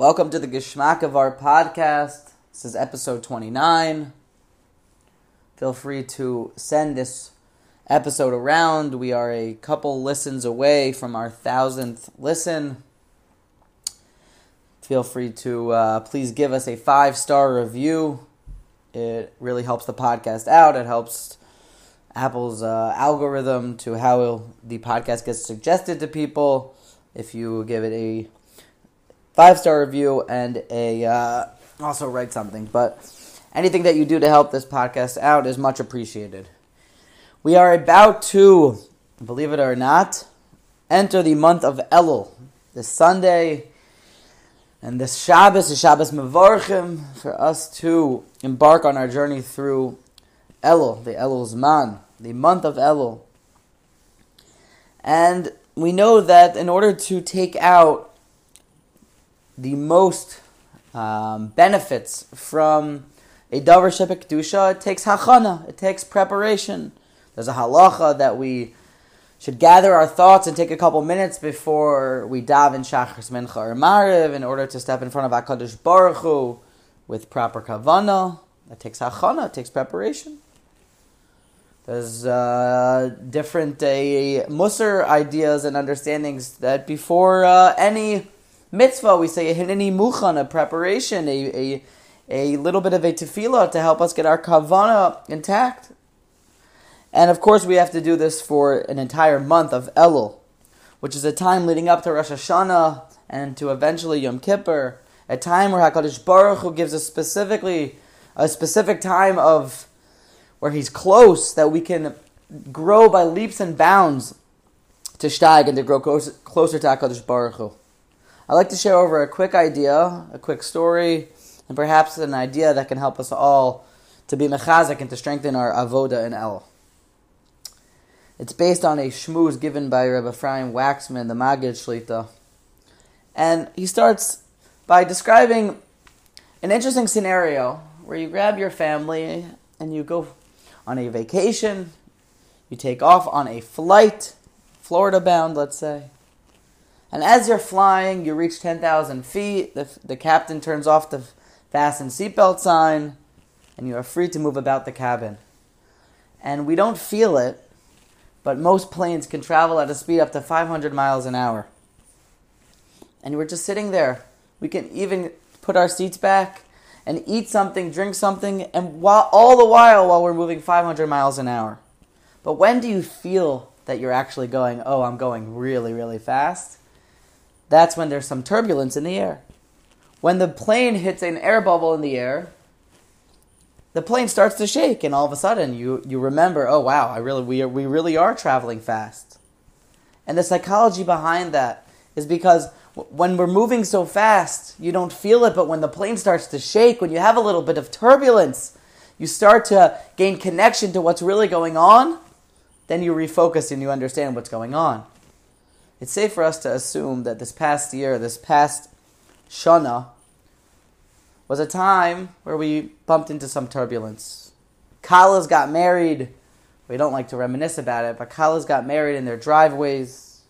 Welcome to the Geschmack of our podcast. This is episode 29. Feel free to send this episode around. We are a couple listens away from our thousandth listen. Feel free to uh, please give us a five star review. It really helps the podcast out. It helps Apple's uh, algorithm to how the podcast gets suggested to people. If you give it a five star review and a uh, also write something, but anything that you do to help this podcast out is much appreciated. We are about to, believe it or not, enter the month of Elul. This Sunday and this Shabbos is Shabbos Mevorchim for us to embark on our journey through Elul, the Elul Man, the month of Elul. And we know that in order to take out the most um, benefits from a davar shebekdusha, it takes hachana, it takes preparation. There's a halacha that we should gather our thoughts and take a couple minutes before we daven shachris mincha or mariv in order to step in front of Hakadosh Baruch Hu with proper kavana. That takes hachana, it takes preparation. There's uh, different uh, musar ideas and understandings that before uh, any mitzvah we say a hineni muchan, a preparation, a, a, a little bit of a tefillah to help us get our kavana intact. And of course, we have to do this for an entire month of Elul, which is a time leading up to Rosh Hashanah and to eventually Yom Kippur, a time where Hakadosh Baruch Hu gives us specifically a specific time of where He's close that we can grow by leaps and bounds to Shtag and to grow closer, closer to Hakadosh Baruch Hu. I'd like to share over a quick idea, a quick story, and perhaps an idea that can help us all to be mechazik and to strengthen our avoda in El. It's based on a shmooze given by Rabbi Ephraim Wachsman, the Magid Shlita. And he starts by describing an interesting scenario where you grab your family and you go on a vacation, you take off on a flight, Florida bound, let's say. And as you're flying, you reach 10,000 feet, the, the captain turns off the fasten seatbelt sign, and you are free to move about the cabin. And we don't feel it but most planes can travel at a speed up to 500 miles an hour. And we're just sitting there. We can even put our seats back and eat something, drink something, and while, all the while while we're moving 500 miles an hour. But when do you feel that you're actually going, oh, I'm going really, really fast? That's when there's some turbulence in the air. When the plane hits an air bubble in the air, the plane starts to shake, and all of a sudden you, you remember, oh wow, I really we are, we really are traveling fast. And the psychology behind that is because when we're moving so fast, you don't feel it, but when the plane starts to shake, when you have a little bit of turbulence, you start to gain connection to what's really going on, then you refocus and you understand what's going on. It's safe for us to assume that this past year, this past Shana, was a time where we bumped into some turbulence. Kalas got married. We don't like to reminisce about it, but Kalas got married in their driveways.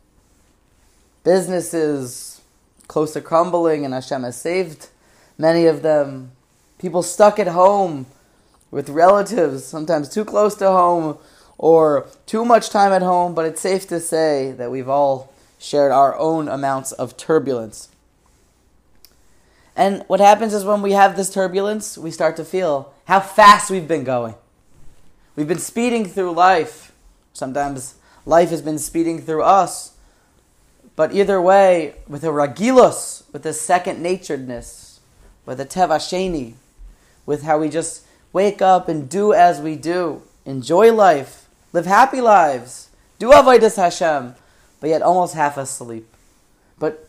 Businesses close to crumbling, and Hashem has saved many of them. People stuck at home with relatives, sometimes too close to home or too much time at home, but it's safe to say that we've all shared our own amounts of turbulence. And what happens is when we have this turbulence, we start to feel how fast we've been going. We've been speeding through life. Sometimes life has been speeding through us. But either way, with a ragilus, with a second naturedness, with a tevasheni, with how we just wake up and do as we do, enjoy life, live happy lives, do avodas Hashem, but yet almost half asleep. But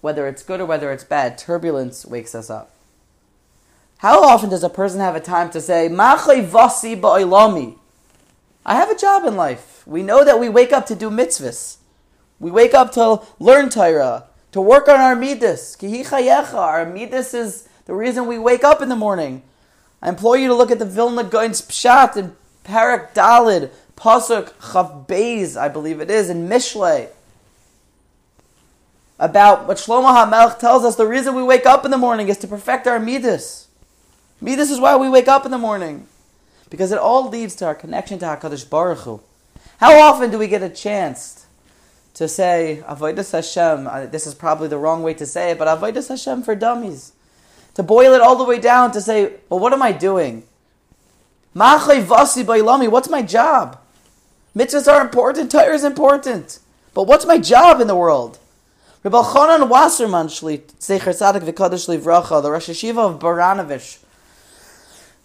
whether it's good or whether it's bad, turbulence wakes us up. How often does a person have a time to say, vasi? I have a job in life. We know that we wake up to do mitzvahs. We wake up to learn Torah, to work on our midas. Our midas is the reason we wake up in the morning. I implore you to look at the Vilna Gaon's Pshat in Perek Daled, Pasuk Chaf Beis, I believe it is, in Mishlei. about what Shlomo HaMelech tells us the reason we wake up in the morning is to perfect our midas. Midas is why we wake up in the morning. Because it all leads to our connection to HaKadosh Baruch Hu. How often do we get a chance to say, Avodah Hashem, uh, this is probably the wrong way to say it, but Avodah Hashem for dummies. To boil it all the way down to say, well, what am I doing? What's my job? Mitzvahs are important, Torah is important. But what's my job in the world? Rabbi Chanan Wasserman Shlit, Secher Tzadik V'Kadosh Livracha, the Rosh Yeshiva of Baranovich,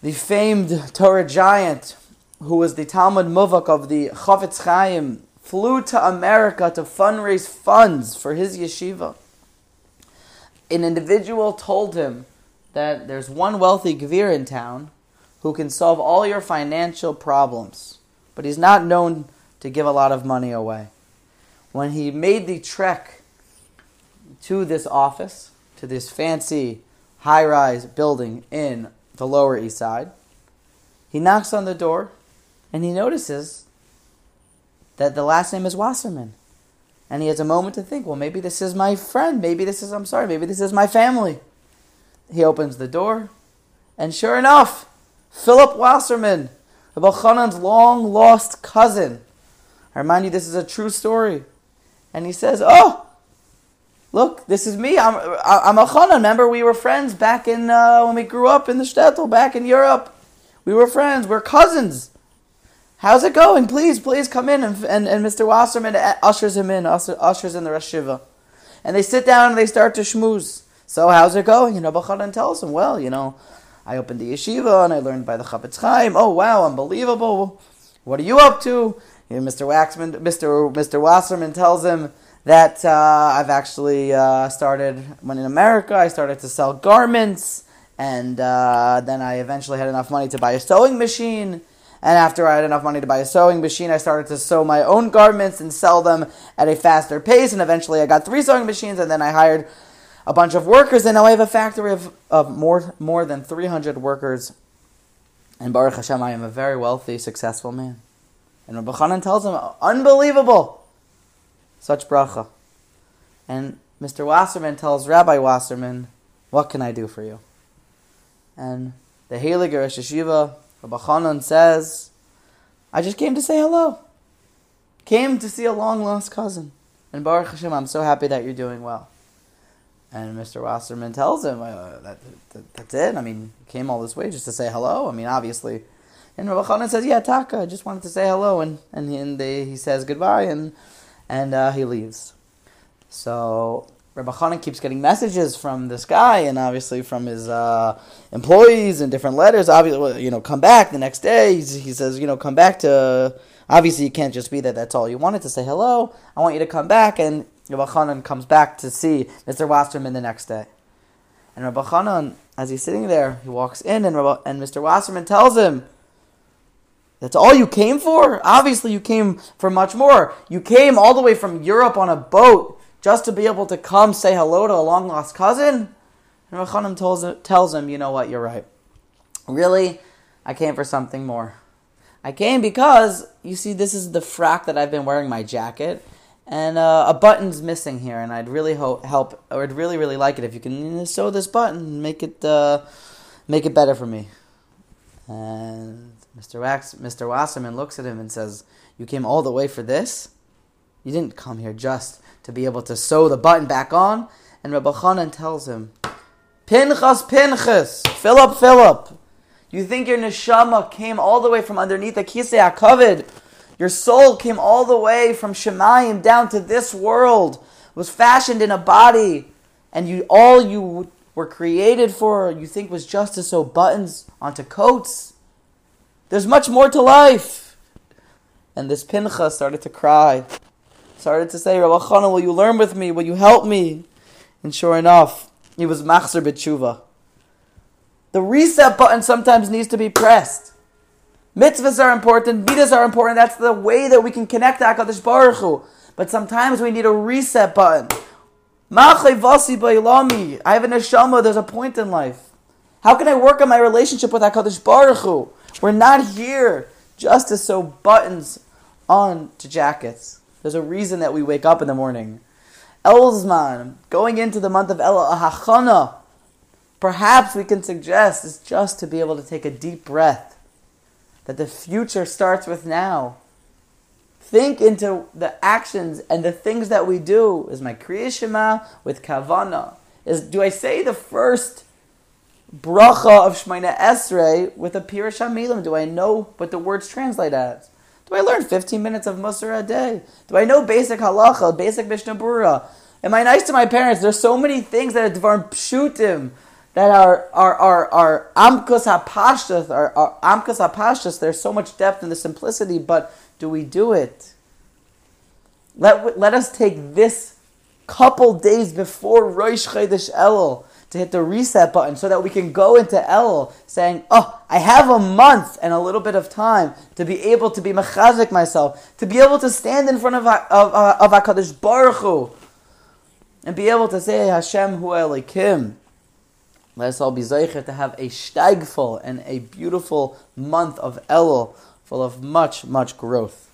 the famed Torah giant, who was the Talmid Muvhak of the Chafetz Chaim, flew to America to fundraise funds for his yeshiva. An individual told him that there's one wealthy Gvir in town who can solve all your financial problems, but he's not known to give a lot of money away. When he made the trek to this office, to this fancy high rise building in the Lower East Side, he knocks on the door and he notices that the last name is Wasserman. And he has a moment to think, well, maybe this is my friend. Maybe this is, I'm sorry, maybe this is my family. He opens the door, and sure enough, Philip Wasserman, Rabbi Chanan's long lost cousin. I remind you, this is a true story. And he says, Oh, look, this is me. I'm, I'm a Chanan. Remember, we were friends back in, uh, when we grew up in the shtetl, back in Europe. We were friends. We're cousins. How's it going? Please, please come in. And, and, and Mr. Wasserman ushers him in, ushers in the Rosh Shiva. And they sit down and they start to schmooze. So, how's it going? You know, Bachadan tells him, well, you know, I opened the yeshiva and I learned by the Chafetz Chaim. Oh, wow, unbelievable. What are you up to? Mr. Waxman, Mr. Mr. Wasserman tells him that uh, I've actually uh, started, when in America, I started to sell garments. And uh, then I eventually had enough money to buy a sewing machine. And after I had enough money to buy a sewing machine, I started to sew my own garments and sell them at a faster pace. And eventually I got three sewing machines and then I hired a bunch of workers. And now I have a factory of, of more, more than 300 workers. And Baruch Hashem, I am a very wealthy, successful man. And Rabbi Chanan tells him, unbelievable! Such bracha. And Mr. Wasserman tells Rabbi Wasserman, what can I do for you? And the Heilige Rosh Yeshiva Rabbi Chanan says, I just came to say hello. Came to see a long lost cousin. And Baruch Hashem, I'm so happy that you're doing well. And Mr. Wasserman tells him, uh, that, that, that's it. I mean, came all this way just to say hello. I mean, obviously. And Rabbi Chanan says, yeah, Taka, I just wanted to say hello. And, and, he, and they, he says goodbye and, and uh, he leaves. So Rabbi Chanan keeps getting messages from this guy, and obviously from his uh, employees and different letters. Obviously, you know, come back the next day. He's, he says, you know, come back to. Obviously, you can't just be there. That's all you wanted to say hello. I want you to come back, and Rabbi Chanan comes back to see Mr. Wasserman the next day. And Rabbi Chanan, as he's sitting there, he walks in, and Rabbi, and Mr. Wasserman tells him, "That's all you came for. Obviously, you came for much more. You came all the way from Europe on a boat." just to be able to come say hello to a long lost cousin? And Rachanim tells, tells him, you know what, you're right. Really, I came for something more. I came because, you see, this is the frack that I've been wearing my jacket, and uh, a button's missing here, and I'd really ho- help, or I'd really, really like it if you can sew this button, make it, uh, make it better for me. And Mr. Wax, Mr. Wasserman looks at him and says, "You came all the way for this? You didn't come here just to be able to sew the button back on. And Rabbi Chanan tells him, Pinchas, Pinchas, Philip, Philip, you think your neshama came all the way from underneath the kisei hakavod? Your soul came all the way from Shemayim down to this world, was fashioned in a body, and you all you were created for, you think was just to sew buttons onto coats. There's much more to life. And this Pinchas started to cry started to say, Rabbi Chanan, will you learn with me? Will you help me? And sure enough, he was machzer b'tshuva. The reset button sometimes needs to be pressed. Mitzvahs are important, midas are important. That's the way that we can connect to HaKadosh Baruch Hu. But sometimes we need a reset button. I have a neshama, there's a point in life. How can I work on my relationship with HaKadosh Baruch Hu? We're not here just to sew buttons on to jackets. There's a reason that we wake up in the morning. Elzman, going into the month of Elul, a hachana, perhaps we can suggest is just to be able to take a deep breath. That the future starts with now. Think into the actions and the things that we do. Is my Kriya Shema with Kavana? Is do I say the first bracha of Shemoneh Esrei with a Pirush Milim? Do I know what the words translate as? Do I learn 15 minutes of Musar a day? Do I know basic halacha, basic Mishnah Berurah? Am I nice to my parents? There's so many things that are Dvar Pshutim that are are are are amkus hapashtas are amkus hapashtas. There's so much depth in the simplicity, but do we do it? Let let us take this couple days before Rosh Chodesh Elul to hit the reset button so that we can go into Elul saying, Oh, I have a month and a little bit of time to be able to be mechazik myself, to be able to stand in front of, of, of HaKadosh Baruch Hu, and be able to say, Hashem Hu Elikim. Let us all be zeicher to have a steigful and a beautiful month of Elul full of much, much growth.